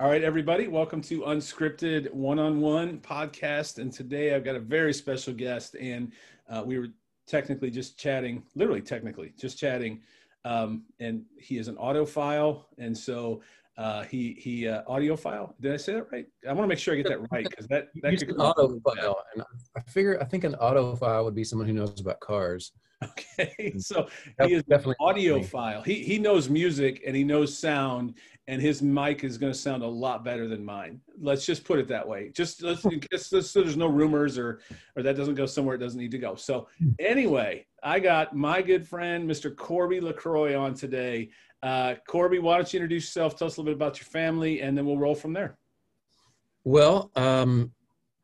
All right, everybody, welcome to Unscripted One on One podcast. And today I've got a very special guest, and uh, we were technically just chatting, literally, technically, just chatting. Um, and he is an audiophile, and so uh, he he uh, audiophile. Did I say that right? I want to make sure I get that right because that that could an audiophile. And I figure I think an audiophile would be someone who knows about cars. Okay, so he is definitely audiophile. He he knows music and he knows sound, and his mic is going to sound a lot better than mine. Let's just put it that way. Just let's just so there's no rumors or or that doesn't go somewhere it doesn't need to go. So anyway, I got my good friend Mr. Corby LaCroix on today. Uh, Corby, why don't you introduce yourself? Tell us a little bit about your family, and then we'll roll from there. Well, um,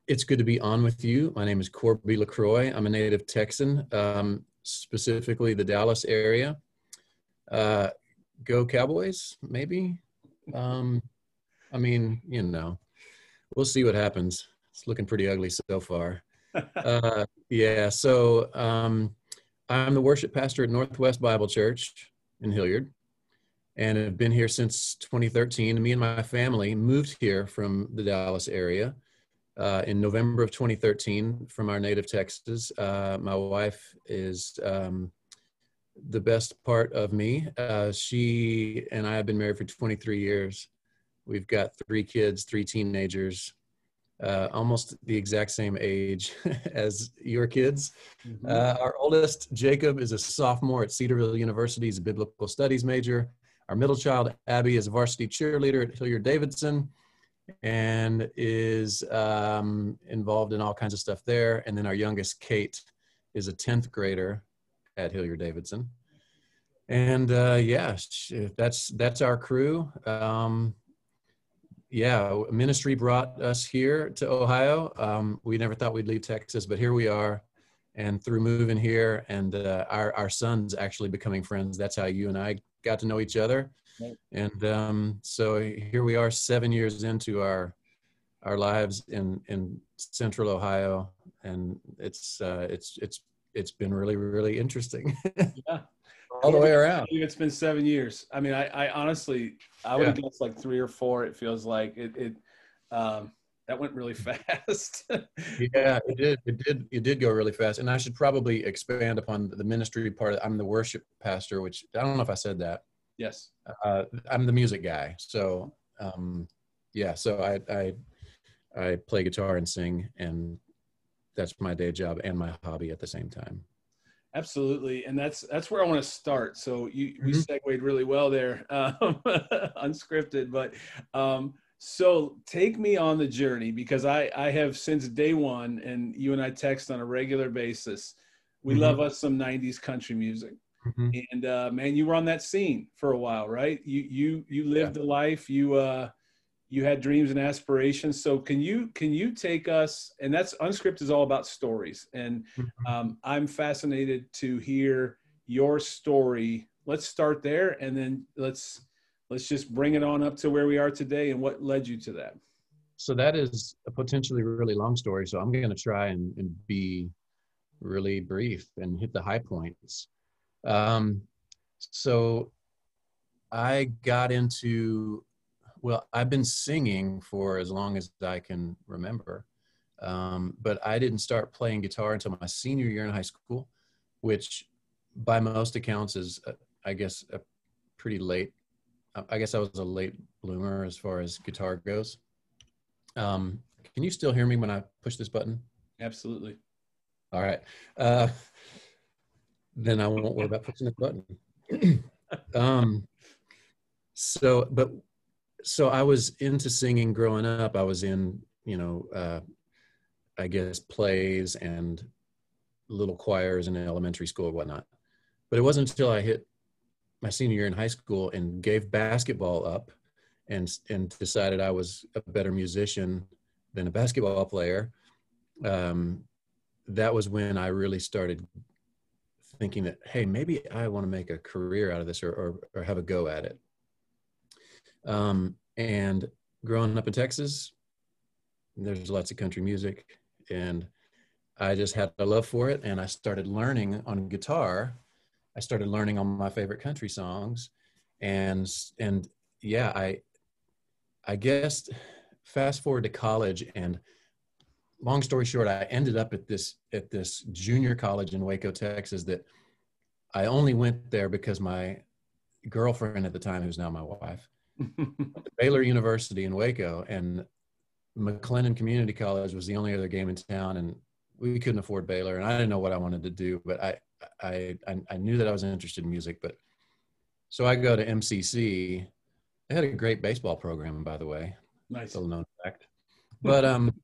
it's good to be on with you. My name is Corby LaCroix. I'm a native Texan. Um, specifically the Dallas area. Uh, go Cowboys, maybe. Um, I mean, you know, we'll see what happens. It's looking pretty ugly so far. Uh, yeah, so um, I'm the worship pastor at Northwest Bible Church in Hilliard, and have been here since 2013. Me and my family moved here from the Dallas area uh, in November of 2013 from our native Texas. Uh, my wife is um, the best part of me. Uh, she and I have been married for 23 years. We've got three kids, three teenagers, uh, almost the exact same age as your kids. Mm-hmm. Uh, our oldest, Jacob, is a sophomore at Cedarville University. He's a biblical studies major. Our middle child, Abby, is a varsity cheerleader at Hilliard Davidson and is um, involved in all kinds of stuff there. And then our youngest, Kate, is a 10th grader at Hilliard Davidson. And uh, yeah, that's that's our crew. Um, yeah, ministry brought us here to Ohio. Um, we never thought we'd leave Texas, but here we are. And through moving here, and uh, our our sons actually becoming friends. That's how you and I got to know each other. And um, so here we are, seven years into our our lives in in Central Ohio, and it's uh, it's it's it's been really really interesting. yeah, all the way around. It's been seven years. I mean, I, I honestly, I would yeah. guess like three or four. It feels like it. it um, that went really fast. yeah, it did. It did. It did go really fast. And I should probably expand upon the ministry part. I'm the worship pastor, which I don't know if I said that. Yes. Uh, I'm the music guy. So, um, yeah, so I, I, I play guitar and sing and that's my day job and my hobby at the same time. Absolutely, and that's that's where I want to start. So you mm-hmm. we segued really well there, um, unscripted. But um, so take me on the journey because I I have since day one, and you and I text on a regular basis. We mm-hmm. love us some '90s country music. Mm-hmm. And uh, man, you were on that scene for a while, right? You you you lived yeah. a life. You uh, you had dreams and aspirations. So can you can you take us? And that's unscripted is all about stories, and mm-hmm. um, I'm fascinated to hear your story. Let's start there, and then let's let's just bring it on up to where we are today, and what led you to that. So that is a potentially really long story. So I'm going to try and, and be really brief and hit the high points. Um, so I got into, well, I've been singing for as long as I can remember. Um, but I didn't start playing guitar until my senior year in high school, which by most accounts is, uh, I guess, a pretty late. I guess I was a late bloomer as far as guitar goes. Um, can you still hear me when I push this button? Absolutely. All right. Uh, then I won't worry about pushing the button. um, so, but so I was into singing growing up. I was in, you know, uh, I guess plays and little choirs in elementary school or whatnot. But it wasn't until I hit my senior year in high school and gave basketball up and and decided I was a better musician than a basketball player. Um, that was when I really started thinking that hey maybe i want to make a career out of this or, or, or have a go at it um, and growing up in texas there's lots of country music and i just had a love for it and i started learning on guitar i started learning all my favorite country songs and and yeah i I guess fast forward to college and long story short, I ended up at this at this junior college in Waco, Texas that I only went there because my girlfriend at the time, who's now my wife, Baylor University in Waco, and McLennan Community College was the only other game in town, and we couldn't afford Baylor, and I didn't know what I wanted to do, but I I I, knew that I was interested in music, but so I go to MCC. They had a great baseball program, by the way. Nice, little known fact. But um,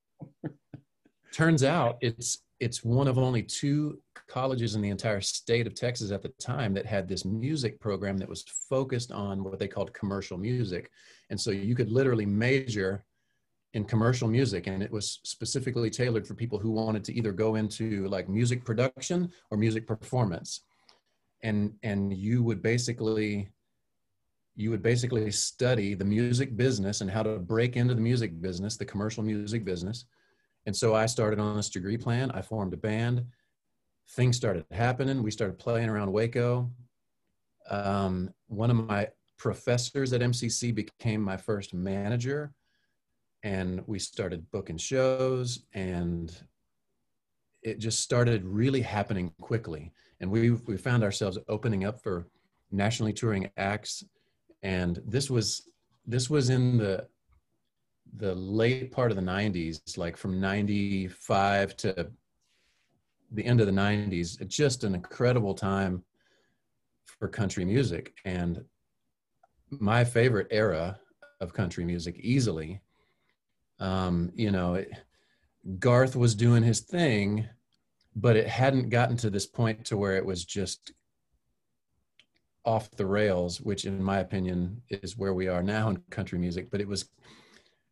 turns out it's it's one of only two colleges in the entire state of Texas at the time that had this music program that was focused on what they called commercial music. And so you could literally major in commercial music and it was specifically tailored for people who wanted to either go into like music production or music performance. And and you would basically you would basically study the music business and how to break into the music business, the commercial music business and so I started on this degree plan. I formed a band. Things started happening. We started playing around Waco. Um, one of my professors at MCC became my first manager. And we started booking shows, and it just started really happening quickly. And we, we found ourselves opening up for nationally touring acts. And this was this was in the the late part of the 90s like from 95 to the end of the 90s just an incredible time for country music and my favorite era of country music easily um, you know it, garth was doing his thing but it hadn't gotten to this point to where it was just off the rails which in my opinion is where we are now in country music but it was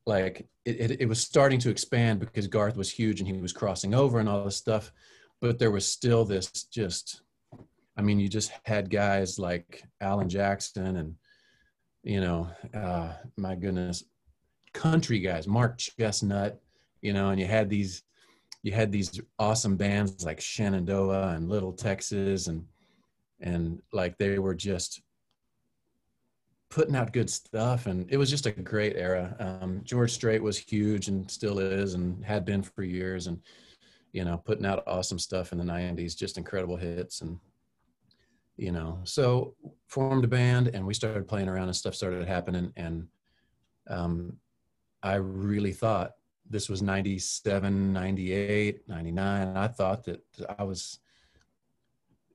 like it, it, it, was starting to expand because Garth was huge and he was crossing over and all this stuff. But there was still this just, I mean, you just had guys like Alan Jackson and, you know, uh, my goodness, country guys, Mark Chesnutt, you know, and you had these, you had these awesome bands like Shenandoah and Little Texas and, and like they were just putting out good stuff and it was just a great era. Um, george strait was huge and still is and had been for years and you know putting out awesome stuff in the 90s just incredible hits and you know so formed a band and we started playing around and stuff started happening and um, i really thought this was 97 98 99 i thought that i was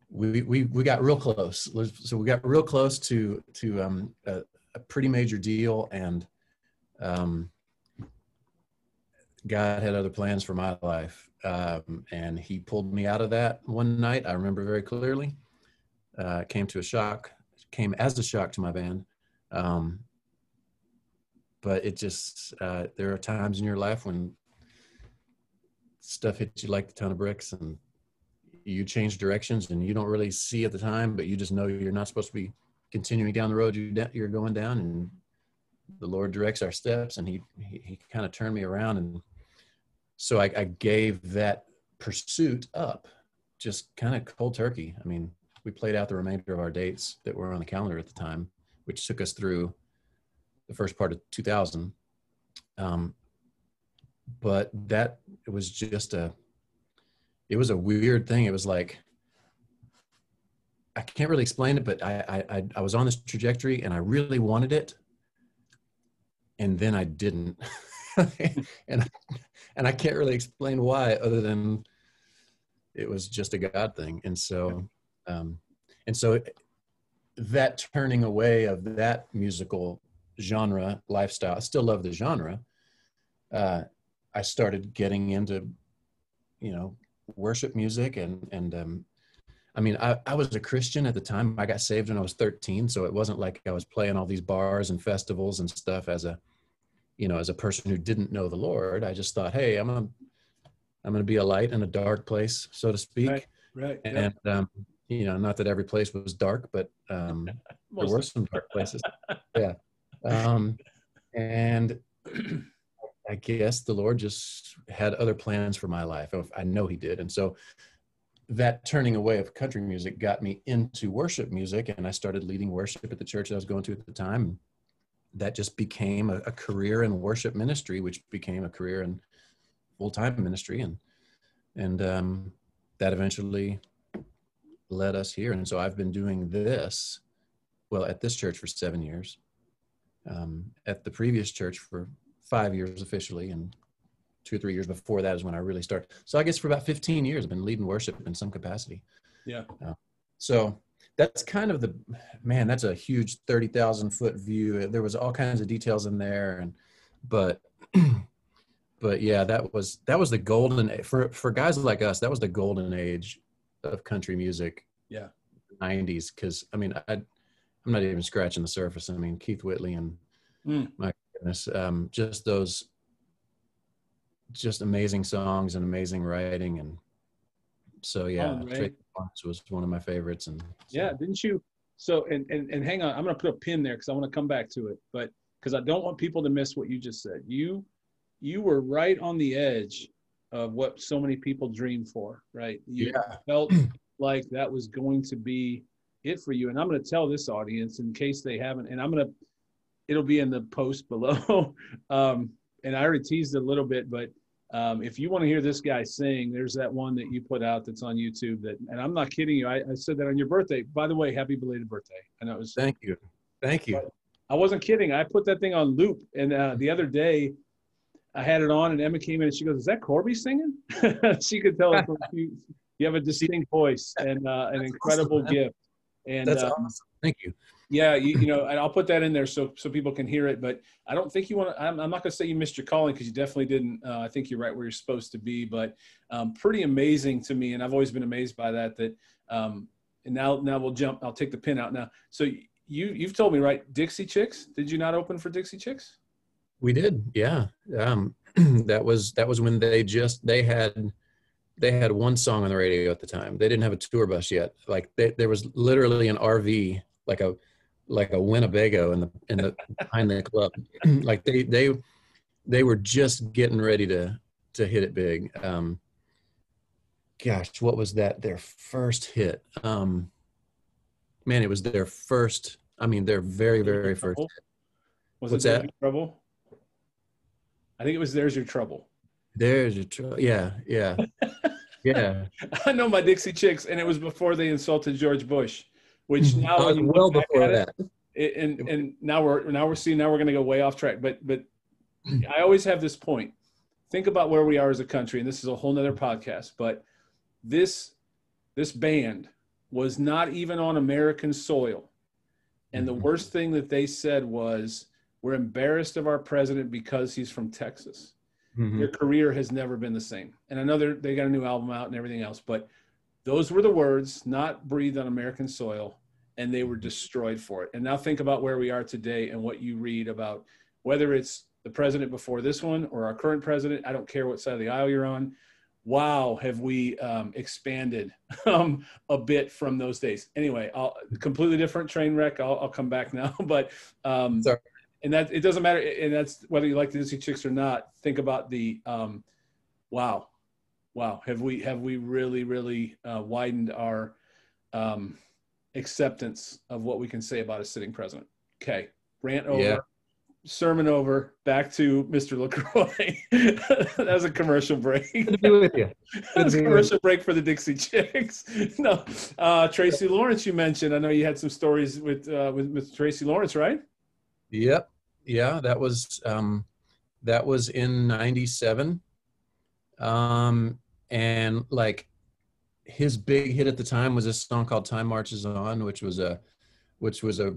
we, we, we got real close. So we got real close to, to um, a, a pretty major deal and um, God had other plans for my life. Um, and he pulled me out of that one night. I remember very clearly. Uh, came to a shock, came as a shock to my band. Um, but it just, uh, there are times in your life when stuff hits you like a ton of bricks and you change directions and you don't really see at the time, but you just know you're not supposed to be continuing down the road you're going down and the Lord directs our steps and he, he, he kind of turned me around. And so I, I gave that pursuit up just kind of cold turkey. I mean, we played out the remainder of our dates that were on the calendar at the time, which took us through the first part of 2000. Um, but that it was just a it was a weird thing. It was like I can't really explain it, but I I I was on this trajectory and I really wanted it, and then I didn't, and and I can't really explain why other than it was just a God thing, and so um, and so that turning away of that musical genre lifestyle. I still love the genre. Uh, I started getting into, you know, worship music and and um, I mean, I, I was a Christian at the time. I got saved when I was 13, so it wasn't like I was playing all these bars and festivals and stuff as a, you know, as a person who didn't know the Lord. I just thought, hey, I'm a, I'm going to be a light in a dark place, so to speak. Right. Right. And um, you know, not that every place was dark, but um, there were some dark places. yeah. Um, and I guess the Lord just had other plans for my life. I know He did. And so that turning away of country music got me into worship music. And I started leading worship at the church that I was going to at the time. that just became a, a career in worship ministry, which became a career in full time ministry, and and um, that eventually led us here. And so I've been doing this, well, at this church for seven years, um, at the previous church for five years officially, and two or three years before that is when I really started. So I guess for about 15 years, I've been leading worship in some capacity. Yeah. Uh, so that's kind of the man. That's a huge 30,000 foot view. There was all kinds of details in there, and but but yeah, that was that was the golden for for guys like us. That was the golden age of country music. Yeah, 90s. Because I mean, I I'm not even scratching the surface. I mean, Keith Whitley and mm. my goodness, um, just those just amazing songs and amazing writing and so yeah oh, right. was one of my favorites and so. yeah didn't you so and, and and hang on i'm gonna put a pin there because i want to come back to it but because i don't want people to miss what you just said you you were right on the edge of what so many people dream for right you yeah. felt like that was going to be it for you and i'm going to tell this audience in case they haven't and i'm going to it'll be in the post below um, and i already teased a little bit but um, if you want to hear this guy sing, there's that one that you put out that's on YouTube. That, and I'm not kidding you. I, I said that on your birthday. By the way, happy belated birthday. I know it was. Thank you. Thank you. I wasn't kidding. I put that thing on loop, and uh, the other day, I had it on, and Emma came in and she goes, "Is that Corby singing?" she could tell you, you have a distinct voice and uh, an incredible gift. And that's uh, awesome. Thank you. yeah you, you know and i'll put that in there so so people can hear it but i don't think you want to I'm, I'm not going to say you missed your calling because you definitely didn't uh, i think you're right where you're supposed to be but um, pretty amazing to me and i've always been amazed by that that um, and now now we'll jump i'll take the pin out now. So you you've told me right dixie chicks? Did you not open for dixie chicks? We did yeah. Um, that was that was when they just they had they had one song on the radio at the time they didn't have a tour bus yet like they, there was literally an rv like a like a Winnebago in the in the behind the club. like they they they were just getting ready to to hit it big. Um, gosh, what was that? Their first hit. Um, man, it was their first. I mean, their very very first. Hit. Was What's it that? Trouble? I think it was "There's Your Trouble." There's your trouble. Yeah, yeah, yeah. I know my Dixie Chicks, and it was before they insulted George Bush which now uh, well before that. It, and and now we're now we're seeing now we're going to go way off track. But but I always have this point. Think about where we are as a country, and this is a whole nother podcast. But this this band was not even on American soil, and the mm-hmm. worst thing that they said was, "We're embarrassed of our president because he's from Texas." Mm-hmm. Their career has never been the same. And I know they they got a new album out and everything else, but those were the words, not breathed on American soil, and they were destroyed for it. And now think about where we are today and what you read about whether it's the president before this one or our current president. I don't care what side of the aisle you're on. Wow, have we um, expanded um, a bit from those days? Anyway, I'll, completely different train wreck. I'll, I'll come back now, but um, and that it doesn't matter. And that's whether you like the Dixie chicks or not. Think about the um, wow wow, have we have we really really uh, widened our um, acceptance of what we can say about a sitting president? Okay, rant over. Yeah. Sermon over. Back to Mr. LaCroix. that was a commercial break. Good to be with you. that was a commercial break for the Dixie Chicks. no, uh, Tracy Lawrence. You mentioned. I know you had some stories with uh, with, with Tracy Lawrence, right? Yep. Yeah, that was um, that was in '97. Um, and like his big hit at the time was a song called "Time Marches On," which was a which was a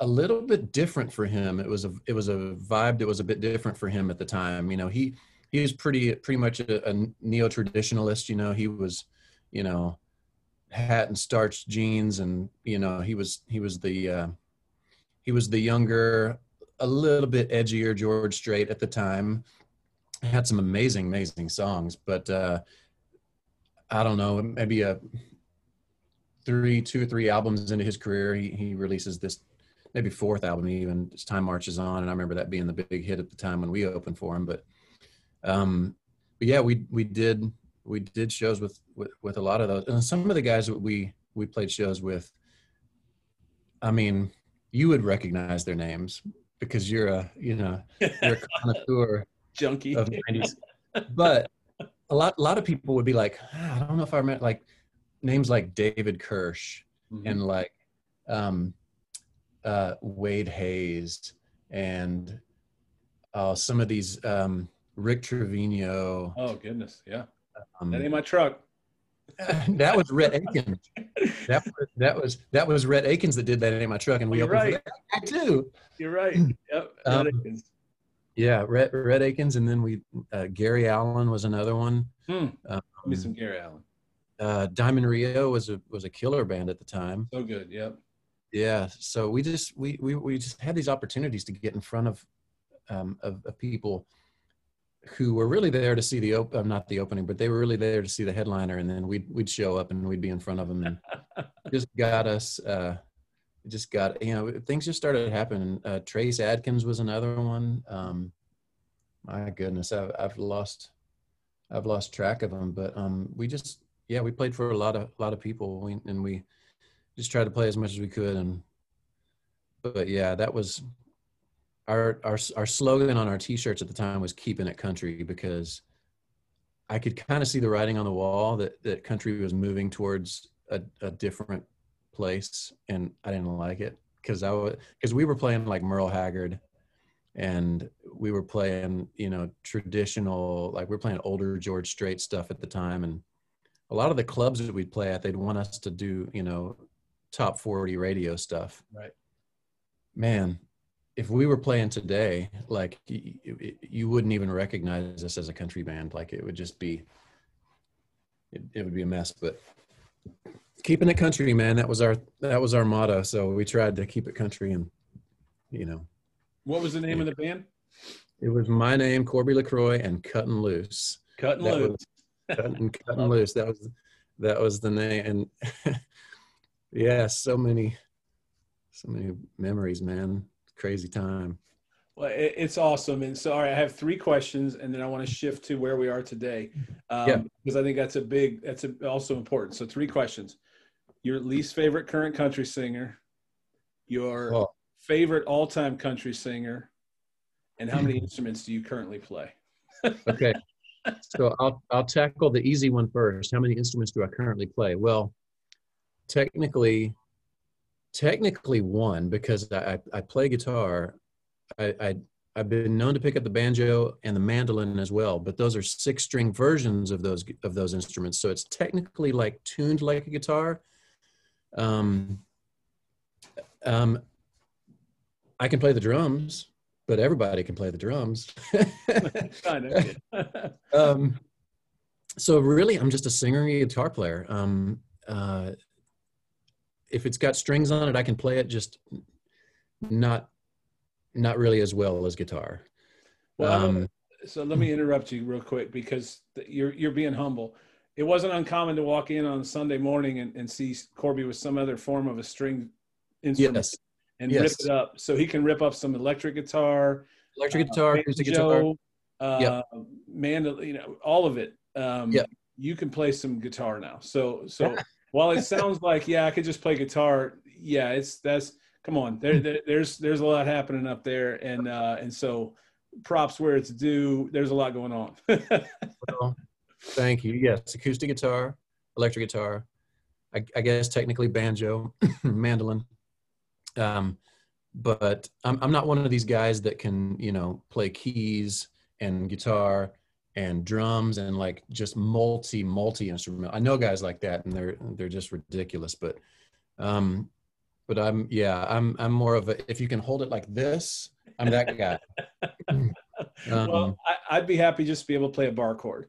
a little bit different for him. It was a it was a vibe that was a bit different for him at the time. You know, he he was pretty pretty much a, a neo traditionalist. You know, he was you know hat and starched jeans, and you know he was he was the uh, he was the younger, a little bit edgier George Strait at the time had some amazing, amazing songs, but uh, I don't know, maybe a three, two or three albums into his career, he, he releases this maybe fourth album even as time marches on. And I remember that being the big hit at the time when we opened for him. But, um, but yeah, we, we did, we did shows with, with, with a lot of those. And some of the guys that we, we played shows with, I mean, you would recognize their names because you're a you know you're a connoisseur junkie of 90s. But a lot a lot of people would be like, ah, I don't know if I remember like names like David Kersh Mhm. and like um, uh, Wade Hayes and uh, some of these um, Rick Trevino. oh goodness, yeah. Um, That ain't my truck. that was Rhett Akins. That was that was that was Rhett Akins that did that in my truck, and we You're opened right. that too. You're right. Yep. Um, Rhett Akins. Yeah, Rhett, Rhett Akins, and then we uh, Gary Allan was another one. Hmm. Um, Give me some Gary Allan. uh, Diamond Rio was a was a killer band at the time. So good. Yep. Yeah, so we just we we we just had these opportunities to get in front of um, of, of people who were really there to see the op- uh, not the opening, but they were really there to see the headliner, and then we'd we'd show up and we'd be in front of them, and just got us. Uh, just got you know things just started happening. Uh, Trace Adkins was another one. Um, my goodness, I've I've lost I've lost track of them, but um, we just yeah we played for a lot of a lot of people, we, and we just tried to play as much as we could, and but yeah, that was our our our slogan on our t-shirts at the time was keeping it country because I could kind of see the writing on the wall that that country was moving towards a, a different place and I didn't like it because I was because we were playing like Merle Haggard and we were playing you know traditional like we are playing older George Strait stuff at the time and a lot of the clubs that we'd play at they'd want us to do you know top 40 radio stuff Right. man if we were playing today like you, you wouldn't even recognize us as a country band. Like it would just be it, it would be a mess but keeping it country man that was our that was our motto. So we tried to keep it country and you know. What was the name of the band? it was my name corby lacroix and cutting loose. Cutting That Loose. cutting, cutting loose. That was that was the name. And yeah so many so many memories man crazy time Well, it, it's awesome. And so, all right, I have three questions, and then I want to shift to where we are today, um, Yeah. because I think that's a big, that's a, also important. So, three questions: your least favorite current country singer, your Oh. favorite all-time country singer, and how many instruments do you currently play? Okay. so I'll I'll tackle the easy one first. How many instruments do I currently play? Well, technically, technically one because I I, play guitar. I, I I've been known to pick up the banjo and the mandolin as well, but those are six string versions of those of those instruments. So it's technically like tuned like a guitar. Um, um, I can play the drums, but everybody can play the drums. um, so really, I'm just a singer and a guitar player. Um, uh, if it's got strings on it, I can play it just not not really as well as guitar. Well, Um, so let me interrupt you real quick because you're you're being humble. It wasn't uncommon to walk in on Sunday morning and, and see Corby with some other form of a string instrument yes, and rip it up. So he can rip up some electric guitar, electric guitar, acoustic guitar. uh, mandolin, you know, all of it. Um, Yep. You can play some guitar now. So so while it sounds like yeah, I could just play guitar. Yeah, it's that's come on. There, there there's there's a lot happening up there, and uh, and so props where it's due. There's a lot going on. Well, thank you. Yes, acoustic guitar, electric guitar. I, I guess technically banjo, mandolin. Um, but I'm I'm not one of these guys that can you know play keys and guitar and drums and like just multi multi instrument. I know guys like that and they're they're just ridiculous. But um, but I'm yeah I'm I'm more of a if you can hold it like this I'm that guy. well, Um, I, I'd be happy just to be able to play a bar chord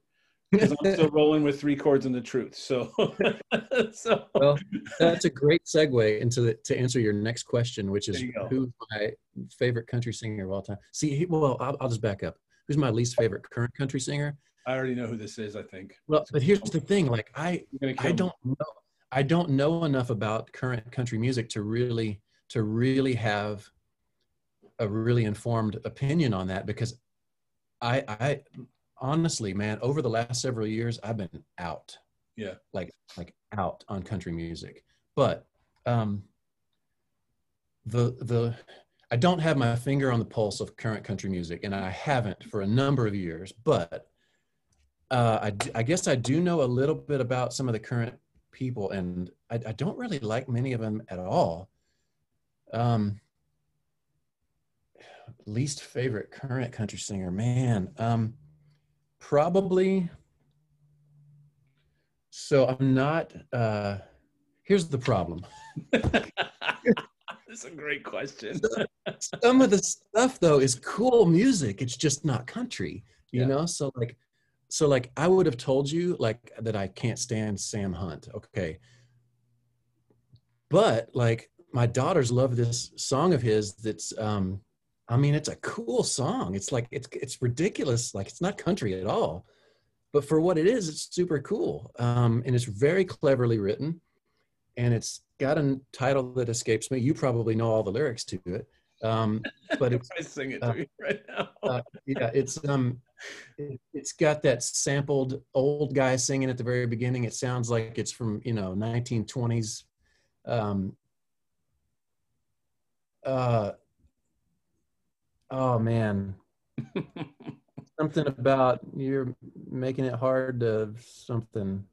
because I'm still rolling with three chords in the truth. So, so well, that's a great segue into the, to answer your next question, which is who's my favorite country singer of all time. See, he- well, I'll, I'll just back up. Who's my least favorite current country singer? I already know who this is. I think. Well, but here's the thing: like I, You're gonna kill I don't know, I don't know enough about current country music to really, to really have a really informed opinion on that because I, I honestly, man, over the last several years, I've been out. Yeah. Like, like out on country music. But um, the the I don't have my finger on the pulse of current country music, and I haven't for a number of years. But uh, I, I guess I do know a little bit about some of the current people, and I, I don't really like many of them at all. Um, least favorite current country singer, man. Um, probably. So I'm not. Uh, here's the problem. That's a great question. Some of the stuff though is cool music. It's just not country, you Yeah. know. So like, so like I would have told you like that I can't stand Sam Hunt. Okay, but like my daughters love this song of his. That's um, I mean, it's a cool song. It's like it's it's ridiculous. Like it's not country at all, but for what it is, it's super cool. Um, and it's very cleverly written, and it's got a title that escapes me. You probably know all the lyrics to it, um, but it's I sing it uh, you right now. uh, yeah, it's um, it, it's got that sampled old guy singing at the very beginning. It sounds like it's from you know 1920s. Um, uh, oh man, something about you're making it hard to something.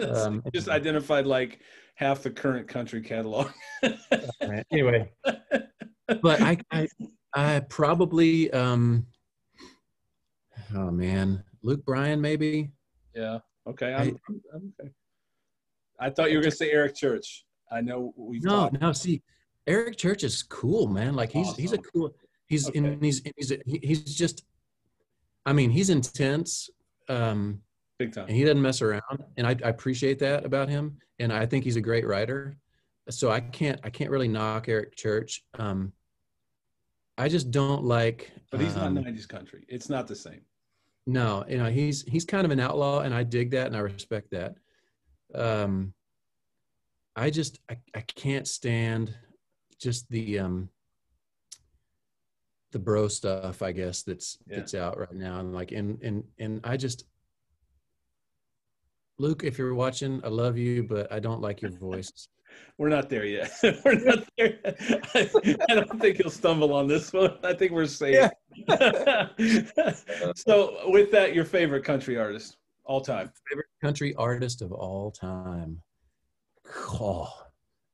Um, Just identified like half the current country catalog. Right. Anyway, but I, I, I probably, um, oh man, Luke Bryan maybe. yeah. Okay. I'm, I'm, I'm okay. I thought you were gonna say Eric Church. I know we've No, talked. no. See, Eric Church is cool, man. Like he's he's a cool. He's Okay. and he's he's he's just. I mean, he's intense, um, big time. and he doesn't mess around, and I, I appreciate that about him. And I think he's a great writer. So I can't I can't really knock Eric Church. Um, I just don't like. But he's not um, 90s country. It's not the same. No, you know, he's he's kind of an outlaw and I dig that and I respect that. Um I just I, I can't stand just the um the bro stuff, I guess, that's Yeah. that's out right now. And like and and and I just Luke, if you're watching, I love you, but I don't like your voice. We're not there yet. we're not there. I, I don't think he'll stumble on this one. I think we're safe. so, with that, your favorite country artist all time? favorite country artist of all time. Oh,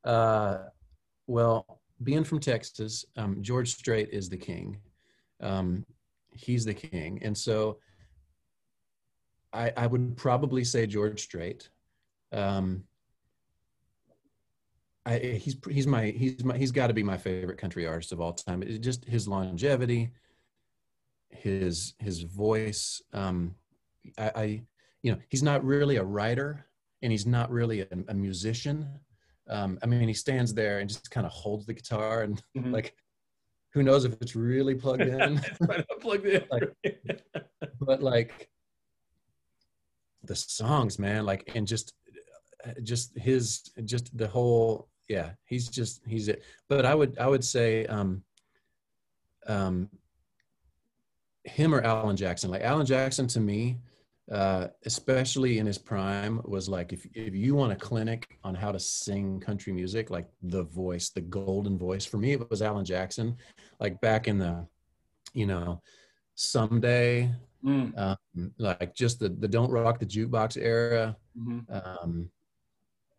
uh, well, being from Texas, um, George Strait is the king. Um, he's the king, and so I, I would probably say George Strait. Um, I, he's he's my he's my he's got to be my favorite country artist of all time. It, just his longevity, his his voice. Um, I, I you know he's not really a writer and he's not really a, a musician um, i mean he stands there and just kind of holds the guitar and Mhm. like who knows if it's really plugged in It's plugged in. but like the songs man like and just just his just the whole yeah he's just he's it. But i would i would say um um him or alan jackson. Like alan jackson to me uh especially in his prime was like if if you want a clinic on how to sing country music like the voice the golden voice for me it was alan jackson. Like back in the you know someday Mm, um, like just the the don't rock the jukebox era. mhm. Um,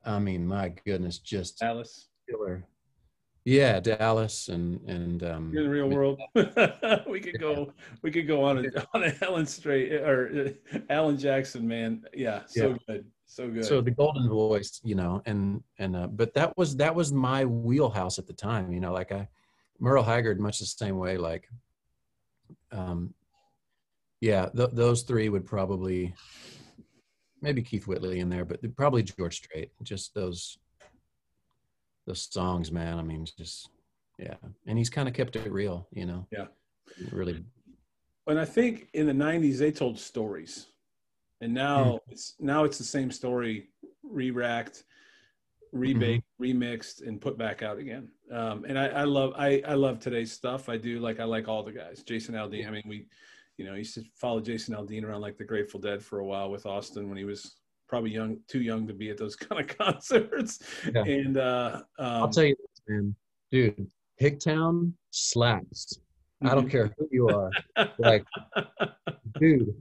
I mean, my goodness, just Alice, killer. Yeah, Dallas and and um, in the real world. we could go. We could go on a on a Helen Strait or uh, Alan Jackson, man. Yeah, so Yeah. good, so good. So the golden voice, you know, and and uh, but that was that was my wheelhouse at the time, you know. Like I, Merle Haggard, much the same way. Like, um, yeah, th- those three would probably maybe Keith Whitley in there, but probably George Strait. Just those those songs, man. I mean, just yeah, and he's kind of kept it real, you know. Yeah. really. and I think in the '90s they told stories, and now Hmm. it's now it's the same story, re-racked, rebaked, Mm-hmm. remixed, and put back out again. Um, and I, I love I, I love today's stuff. I do like I like all the guys. Jason Aldean. I mean, we, you know, he used to follow Jason Aldean around like the Grateful Dead for a while with Austin when he was probably young, too young to be at those kind of concerts. Yeah. And uh, um, I'll tell you this, man, dude. Hicktown slaps. I don't care who you are. Like, dude,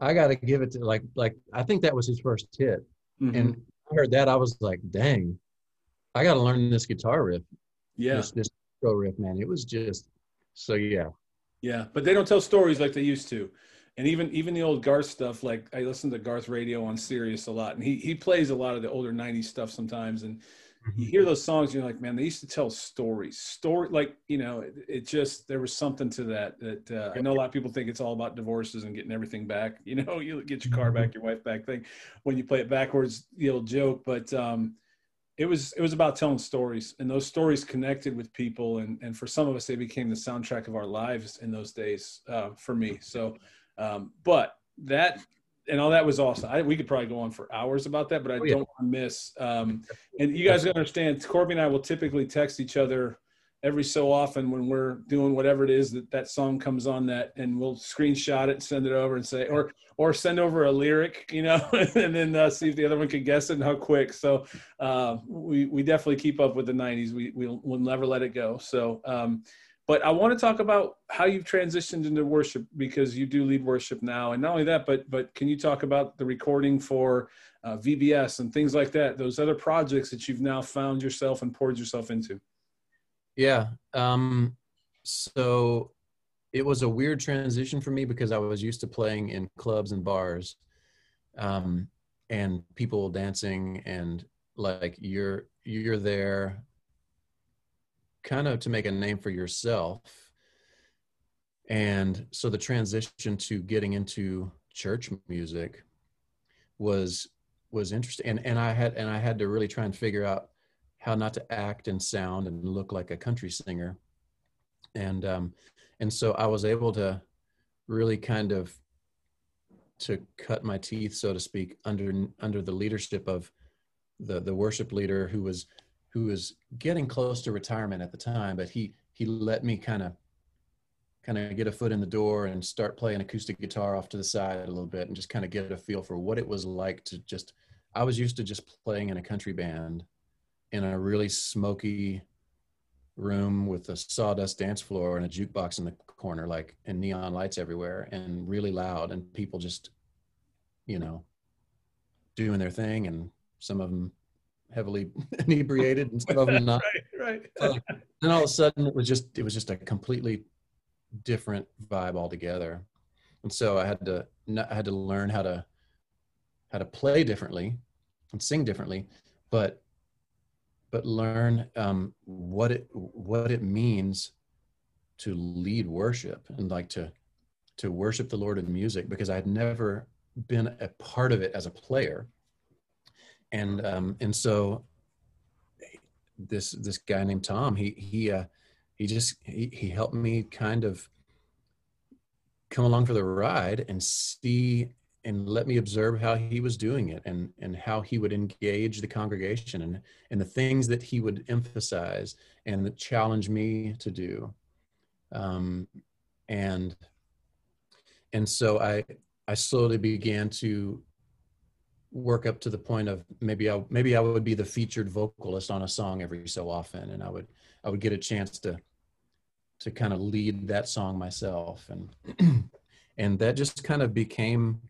I got to give it to like like I think that was his first hit, Mhm. and I heard that I was like, dang, I got to learn this guitar riff. yeah, This this riff, man. It was just so yeah. Yeah, but they don't tell stories like they used to. And even even the old Garth stuff, like I listen to Garth Radio on Sirius a lot, and he he plays a lot of the older '90s stuff sometimes, and you hear those songs, you're like, man, they used to tell stories. Story, like you know, it, it just there was something to that. That uh, I know a lot of people think it's all about divorces and getting everything back. You know, you get your car back, your wife back thing. When you play it backwards, the old joke. But um, it was it was about telling stories, and those stories connected with people, and and for some of us, they became the soundtrack of our lives in those days. Uh, for me, so. Um, but that and all that was awesome. I, we could probably go on for hours about that, but I Oh, yeah. don't want to miss. Um, and you guys understand, Corby and I will typically text each other every so often when we're doing whatever it is that that song comes on that, and we'll screenshot it send it over and say, or or send over a lyric, you know, and then uh, see if the other one can guess it and how quick. So uh, we we definitely keep up with the '90s. We we'll, we'll never let it go. So. Um, but I want to talk about how you've transitioned into worship because you do lead worship now, and not only that, but but can you talk about the recording for uh, VBS and things like that? Those other projects that you've now found yourself and poured yourself into. Yeah. Um, so it was a weird transition for me because I was used to playing in clubs and bars, um, and people dancing and like you're you're there kind of to make a name for yourself. And so the transition to getting into church music was was interesting and, and I had and I had to really try and figure out how not to act and sound and look like a country singer. And um, and so I was able to really kind of to cut my teeth, so to speak, under under the leadership of the the worship leader who was who was getting close to retirement at the time, but he he let me kind of kind of get a foot in the door and start playing acoustic guitar off to the side a little bit and just kind of get a feel for what it was like to just I was used to just playing in a country band in a really smoky room with a sawdust dance floor and a jukebox in the corner like and neon lights everywhere and really loud and people just you know doing their thing and some of them heavily inebriated and some of them not Right, right. Uh, then all of a sudden it was just it was just a completely different vibe altogether and so i had to i had to learn how to how to play differently and sing differently but but learn um, what it what it means to lead worship and like to to worship the lord in music because i had never been a part of it as a player. And um and so this this guy named tom he he uh he just he, he helped me kind of come along for the ride and see and let me observe how he was doing it and and how he would engage the congregation and and the things that he would emphasize and challenge me to do um and and so i i slowly began to work up to the point of maybe I maybe I would be the featured vocalist on a song every so often, and I would I would get a chance to to kind of lead that song myself, and and that just kind of became.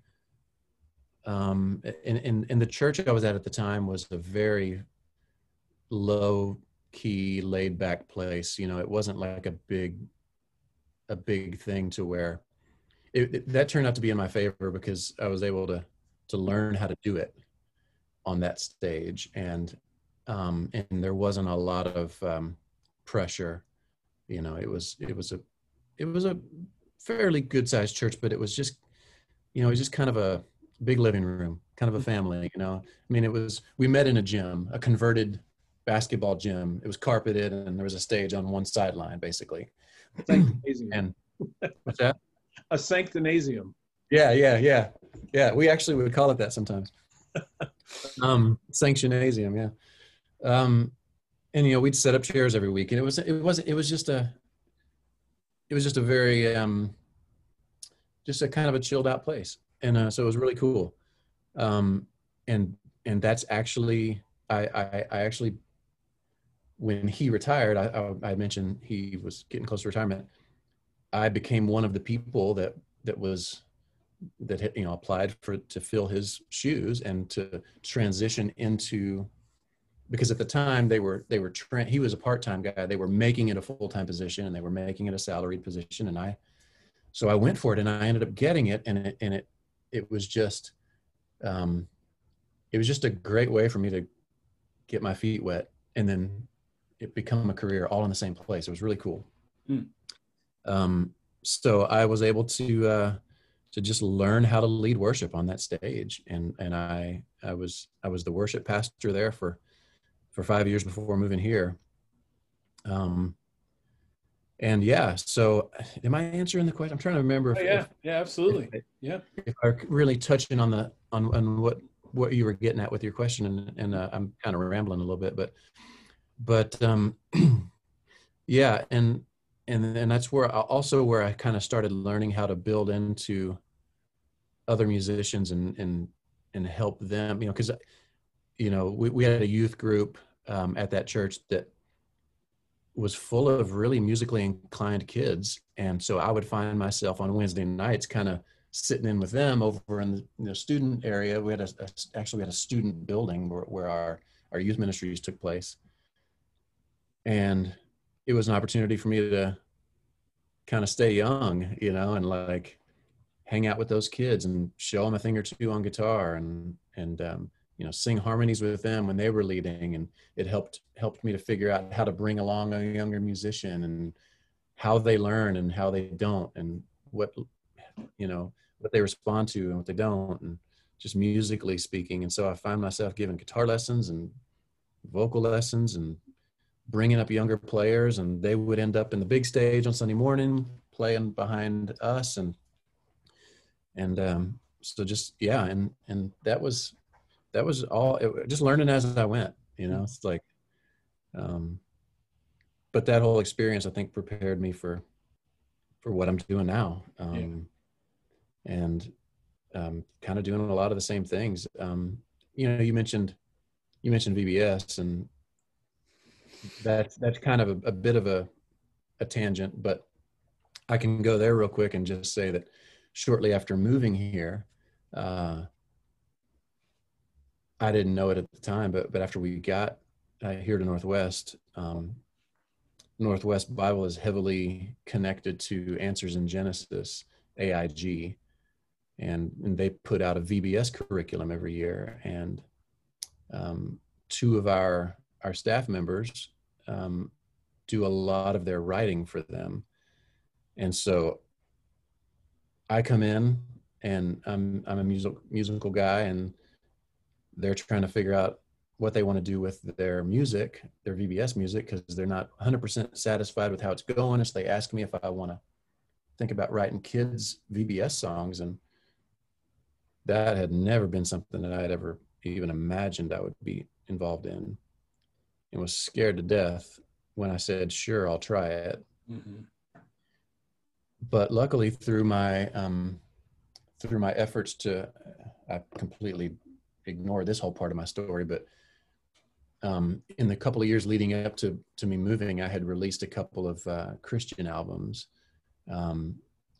Um, in, in in the church I was at at the time was a very low key, laid back place. You know, it wasn't like a big a big thing to where it, it, that turned out to be in my favor because I was able to to learn how to do it on that stage and um and there wasn't a lot of um pressure you know it was it was a it was a fairly good sized church but it was just you know it was just kind of a big living room kind of a family you know i mean it was we met in a gym a converted basketball gym it was carpeted and there was a stage on one sideline basically and what's that a sanctinasium. Yeah, yeah, yeah, yeah. We actually would call it that sometimes. um, sanctionasium, yeah. Um, and you know, we'd set up chairs every week, and it was it was it was just a it was just a very um, just a kind of a chilled out place, and uh, so it was really cool. Um, and and that's actually I I, I actually when he retired, I, I, I mentioned he was getting close to retirement. I became one of the people that that was that had, you know applied for to fill his shoes and to transition into because at the time they were they were tra- he was a part-time guy they were making it a full-time position and they were making it a salaried position and I so I went for it and I ended up getting it and it and it it was just um it was just a great way for me to get my feet wet and then it become a career all in the same place it was really cool mm. um so I was able to uh to just learn how to lead worship on that stage and and I I was I was the worship pastor there for for five years before moving here. Um, and yeah, so am I answering the question? I'm trying to remember. If, oh, yeah, if, yeah, absolutely. If, yeah. If I'm really touching on the on on what what you were getting at with your question, and and uh, I'm kind of rambling a little bit, but but um, yeah, and and and that's where I, also where I kind of started learning how to build into other musicians and and and help them, you know, because you know we, we had a youth group um, at that church that was full of really musically inclined kids. And so i would find myself on wednesday nights kind of sitting in with them over in the, student area. We had a, a, actually we had a student building where, where our our youth ministries took place. And it was an opportunity for me to kind of stay young you know and like hang out with those kids and show them a thing or two on guitar and and um, you know sing harmonies with them when they were leading and it helped helped me to figure out how to bring along a younger musician and how they learn and how they don't and what you know what they respond to and what they don't and just musically speaking. And so i find myself giving guitar lessons and vocal lessons and bringing up younger players and they would end up in the big stage on sunday morning playing behind us and and um so just yeah and and that was that was all it, just learning as I went, you know, it's like, um, but that whole experience, I think prepared me for, for what I'm doing now. Um, yeah. and, um, kind of doing a lot of the same things. Um, you know, you mentioned, you mentioned VBS and that's, that's kind of a, a bit of a, a tangent, but I can go there real quick and just say that shortly after moving here, uh, I didn't know it at the time, but but after we got uh, here to Northwest, um, Northwest Bible is heavily connected to Answers in Genesis AIG, and and they put out a VBS curriculum every year, and um, two of our our staff members um, do a lot of their writing for them, and so I come in and I'm I'm a musical musical guy and they're trying to figure out what they want to do with their music, their VBS music, because they're not 100% satisfied with how it's going. So they ask me if I want to think about writing kids' VBS songs. And that had never been something that I had ever even imagined I would be involved in and was scared to death when I said, sure, I'll try it. Mm-hmm. But luckily through my, um, through my efforts to, I completely ignore this whole part of my story, but um, in the couple of years leading up to to me moving, I had released a couple of uh, Christian albums, um,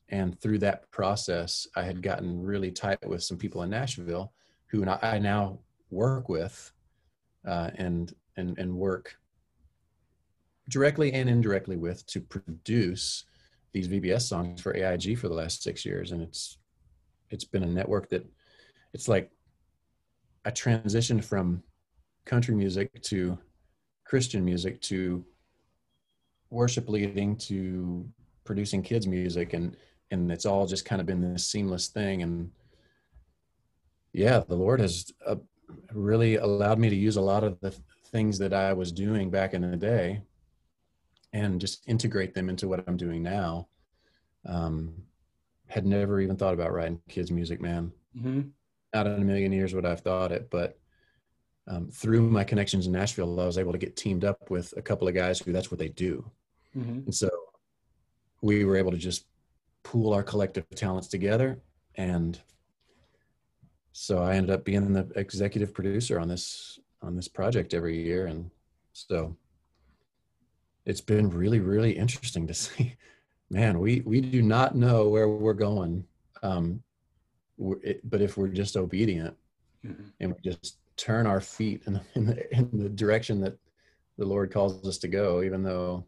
and through that process, I had gotten really tight with some people in Nashville who I now work with, uh, and and and work directly and indirectly with to produce these VBS songs for AIG for the last six years, and it's it's been a network that it's like I transitioned from country music to Christian music to worship leading to producing kids music and and it's all just kind of been this seamless thing. And yeah the lord has uh, really allowed me to use a lot of the things that i was doing back in the day and just integrate them into what i'm doing now. Um, had never even thought about writing kids music man. Mm-hmm not in a million years would I've thought it, but um, through my connections in Nashville, I was able to get teamed up with a couple of guys who that's what they do. Mm-hmm. And so we were able to just pool our collective talents together. And so I ended up being the executive producer on this, on this project every year. And so it's been really, really interesting to see. Man, we we do not know where we're going, um, it, but if we're just obedient mm-hmm. and we just turn our feet in, in, the, in the direction that the Lord calls us to go, even though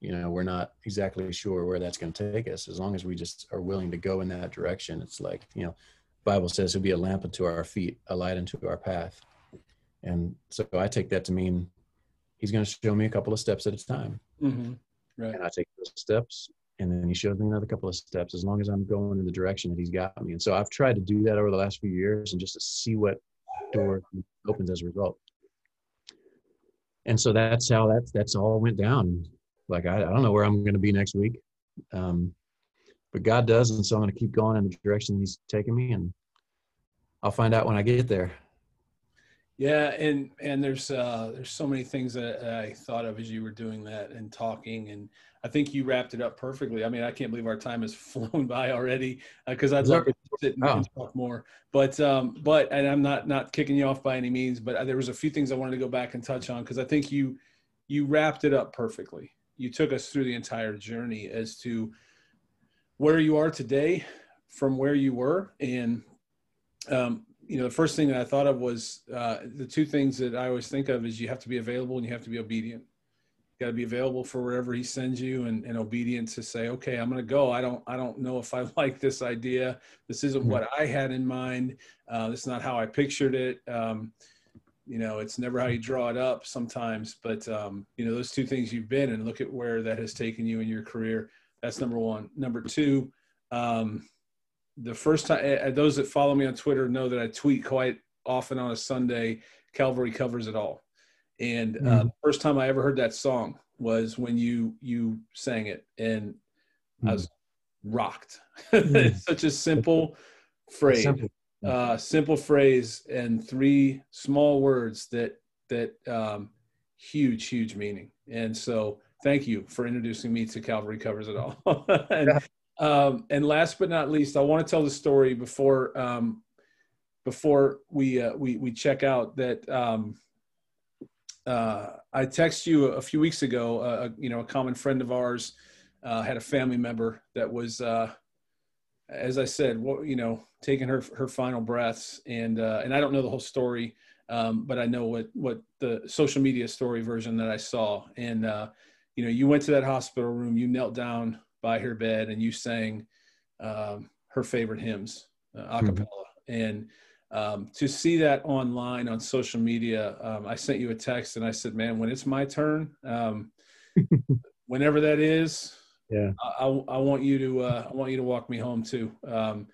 you know we're not exactly sure where that's going to take us, as long as we just are willing to go in that direction, it's like you know, Bible says he'll be a lamp unto our feet, a light unto our path, and so I take that to mean he's going to show me a couple of steps at a time. Mm-hmm. Right. And I take those steps, and then he shows me another couple of steps as long as I'm going in the direction that he's got me. And so I've tried to do that over the last few years, and just to see what door opens as a result. And so that's how that that's all went down. Like I, I don't know where I'm going to be next week, um, but God does, and so I'm going to keep going in the direction He's taking me, and I'll find out when I get there. Yeah, and and there's uh, there's so many things that I thought of as you were doing that and talking, and I think you wrapped it up perfectly. I mean, I can't believe our time has flown by already because uh, I'd love to sit and, oh. talk more. But um, but and I'm not not kicking you off by any means, but there was a few things I wanted to go back and touch on because I think you you wrapped it up perfectly. You took us through the entire journey as to where you are today from where you were and um, you know, the first thing that I thought of was uh, the two things that I always think of is you have to be available and you have to be obedient. You got to be available for wherever he sends you and, and obedient to say, okay, I'm going to go. I don't, I don't know if I like this idea. This isn't mm-hmm. what I had in mind. Uh, this is not how I pictured it. Um, you know, it's never how you draw it up sometimes, but um, you know, those two things you've been and look at where that has taken you in your career. That's number one. Number two, um, the first time those that follow me on Twitter know that I tweet quite often on a Sunday. Calvary covers it all, and uh, mm. the first time I ever heard that song was when you you sang it, and mm. I was rocked. Mm. such a simple phrase, simple. Uh, simple phrase, and three small words that that um, huge huge meaning. And so, thank you for introducing me to Calvary covers it all. and, um, and last but not least, I want to tell the story before um, before we uh, we we check out that um, uh, I texted you a few weeks ago. Uh, you know, a common friend of ours uh, had a family member that was, uh, as I said, you know, taking her her final breaths, and uh, and I don't know the whole story, um, but I know what what the social media story version that I saw, and you know, you went to that hospital room, you knelt down by her bed and you sang um, her favorite hymns uh, a mm-hmm. cappella. Mm-hmm. And um, to see that online on social media, um, I sent you a text and I said, man, when it's my turn, um, whenever that is, yeah, I, I, want you to, uh, I want you to walk me home too. Um,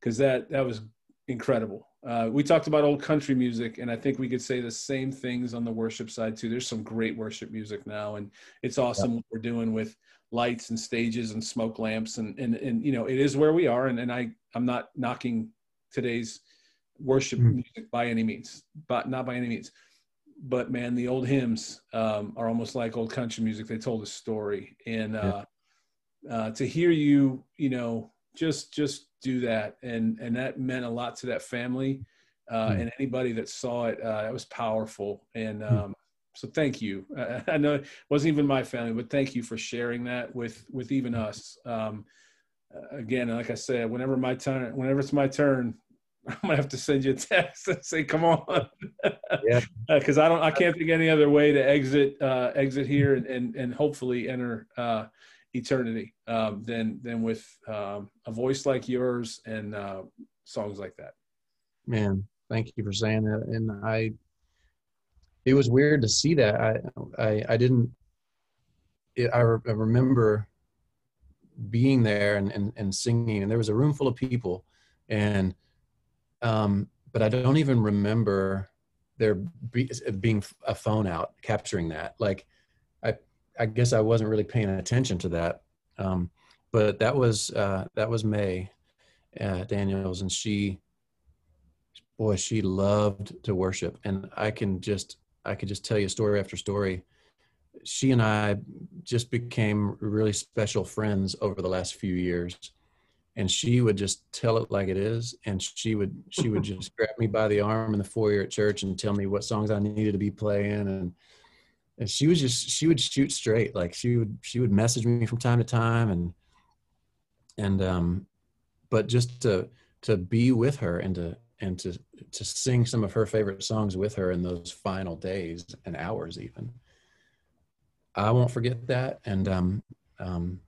Cause that, that was incredible. Uh, we talked about old country music, and I think we could say the same things on the worship side too. There's some great worship music now, and it's awesome yeah. what we're doing with lights and stages and smoke lamps and and and you know it is where we are and, and i i'm not knocking today's worship mm. music by any means but not by any means but man the old hymns um, are almost like old country music they told a story and uh, yeah. uh, to hear you you know just just do that and and that meant a lot to that family uh, mm. and anybody that saw it uh, that was powerful and mm. um, so thank you. I know it wasn't even my family, but thank you for sharing that with with even us. Um, again, like I said, whenever my turn, whenever it's my turn, I'm gonna have to send you a text and say, "Come on," yeah, because uh, I don't, I can't think any other way to exit uh, exit here and and, and hopefully enter uh, eternity um, than than with um, a voice like yours and uh, songs like that. Man, thank you for saying that, and I it was weird to see that. I I, I didn't. It, I, re- I, remember being there and, and and singing, and there was a room full of people, and um, but I don't even remember there be, being a phone out capturing that. Like, I I guess I wasn't really paying attention to that. Um, but that was uh, that was May uh, Daniels, and she boy she loved to worship and i can just I could just tell you story after story. She and I just became really special friends over the last few years. And she would just tell it like it is. And she would she would just grab me by the arm in the foyer at church and tell me what songs I needed to be playing. And and she was just she would shoot straight like she would she would message me from time to time and and um but just to to be with her and to and to to sing some of her favorite songs with her in those final days and hours even i won't forget that and um um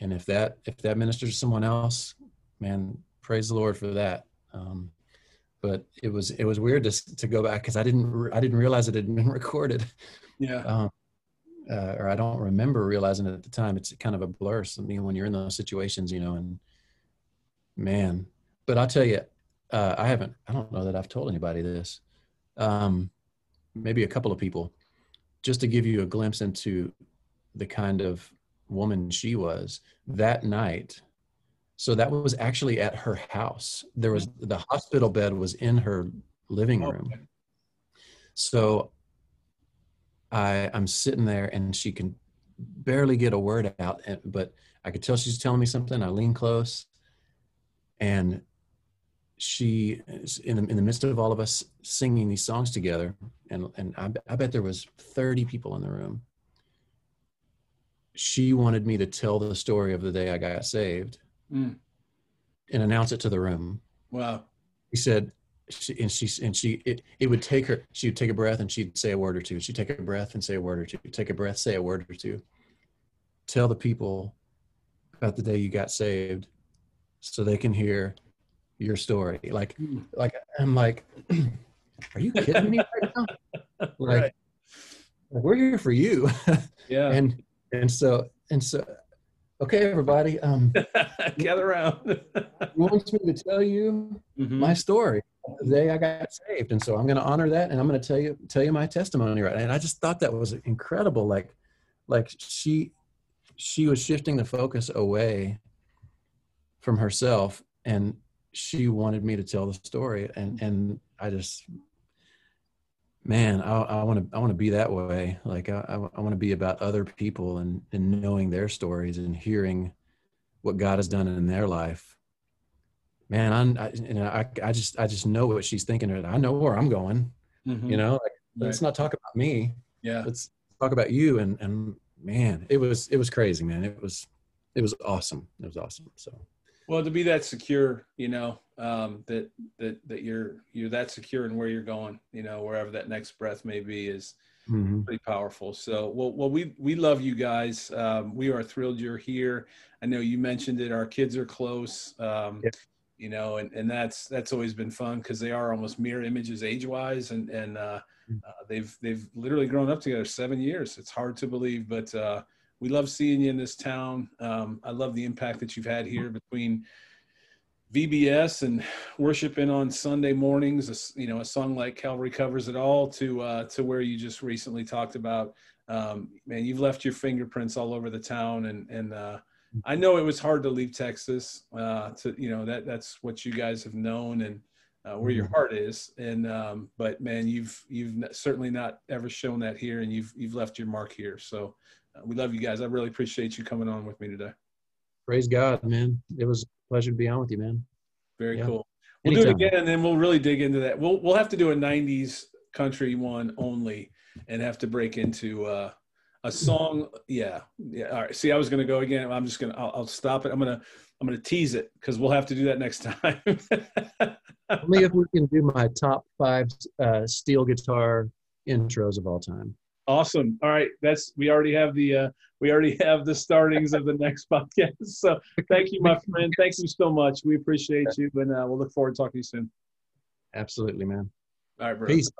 and if that if that ministers to someone else man praise the lord for that um but it was it was weird to to go back because i didn't i didn't realize it had been recorded Yeah. um, uh, or I don't remember realizing it at the time. It's kind of a blur. Mean, when you're in those situations, you know, and man, but I'll tell you, uh, I haven't, I don't know that I've told anybody this. Um, maybe a couple of people, just to give you a glimpse into the kind of woman she was that night. So that was actually at her house. There was the hospital bed was in her living room. So I I'm sitting there and she can barely get a word out, but I could tell she's telling me something. I lean close, and she is in the in the midst of all of us singing these songs together, and and I, I bet there was thirty people in the room. She wanted me to tell the story of the day I got saved Mm. and announce it to the room Wow. he said she, and she and she it, it would take her she would take a breath and she'd say a word or two she'd take a breath and say a word or two take a breath say a word or two tell the people about the day you got saved so they can hear your story like Mm. like i'm like are you kidding me right now like Right. we're here for you Yeah. and and so and so okay everybody um Gather around. wants me to tell you Mhm. my story the day I got saved. And so I'm going to honor that. And I'm going to tell you, tell you my testimony. Right. And I just thought that was incredible. Like, like she, she was shifting the focus away from herself and she wanted me to tell the story. And, and I just, man, I want to, I want to be that way. Like I, I, I want to be about other people and, and knowing their stories and hearing what God has done in their life man, I'm, I, you know, I, I just, I just know what she's thinking. I know where I'm going. Mhm. You know, like, Right. let's not talk about me. Yeah. Let's talk about you. And and man, it was, it was crazy, man. It was, it was awesome. It was awesome. So Well, to be that secure, you know, um, that that that you're you're that secure in where you're going, you know, wherever that next breath may be, is mhm. pretty powerful. So, well, well, we we love you guys. Um, we are thrilled you're here. I know you mentioned it. Our kids are close. Um, Yeah. You know, and, and that's that's always been fun because they are almost mirror images age wise, and and uh, Mm. uh, they've they've literally grown up together seven years. It's hard to believe, but uh, we love seeing you in this town. Um, I love the impact that you've had here between VBS and worshiping on Sunday mornings. You know, a song like Calvary covers it all. To uh, to where you just recently talked about, um, man, you've left your fingerprints all over the town, and and uh, I know it was hard to leave Texas. Uh, to you know that that's what you guys have known and uh, where your heart is. And um, but man, you've you've certainly not ever shown that here, and you've you've left your mark here. So we love you guys. I really appreciate you coming on with me today. praise God, man. It was a pleasure to be on with you, man. Very Yeah. cool. We'll do it again, and then we'll really dig into that. We'll we'll have to do a '90s country one only, and have to break into uh, a song. Yeah, yeah. All right. See, I was going to go again. I'm just gonna. I'll, I'll stop it. I'm gonna. I'm gonna tease it because we'll have to do that next time. Only if we can do my top five uh, steel guitar intros of all time. Awesome. All right. That's we already have the uh, we already have the startings of the next podcast. So thank you, my friend. Thank you so much. We appreciate you, and uh, we'll look forward to talking to you soon. Absolutely, man. All right, bro. Peace.